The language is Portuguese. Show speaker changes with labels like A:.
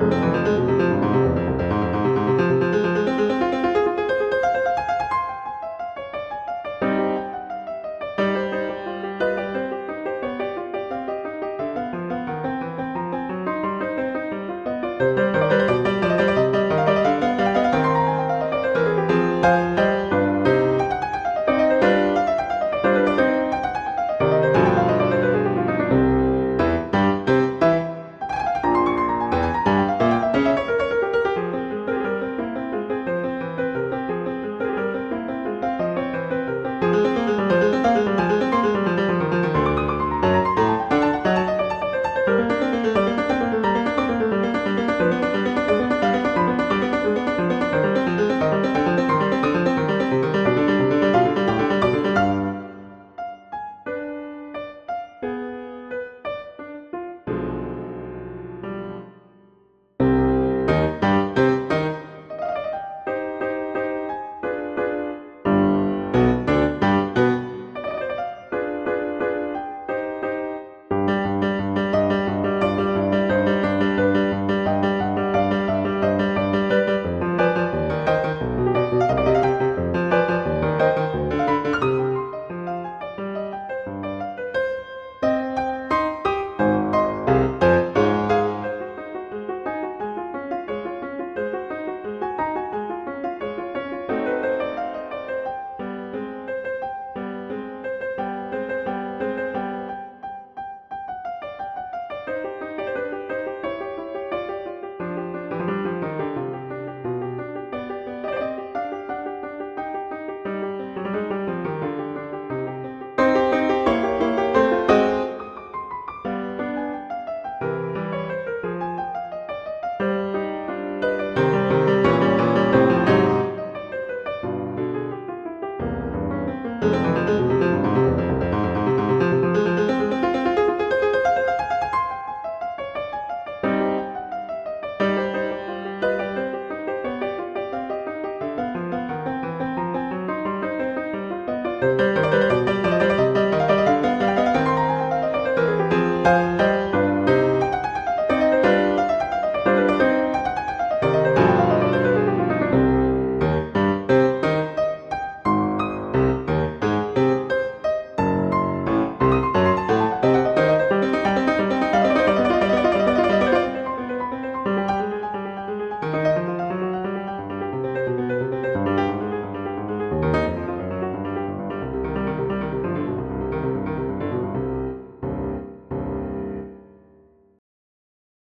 A: Música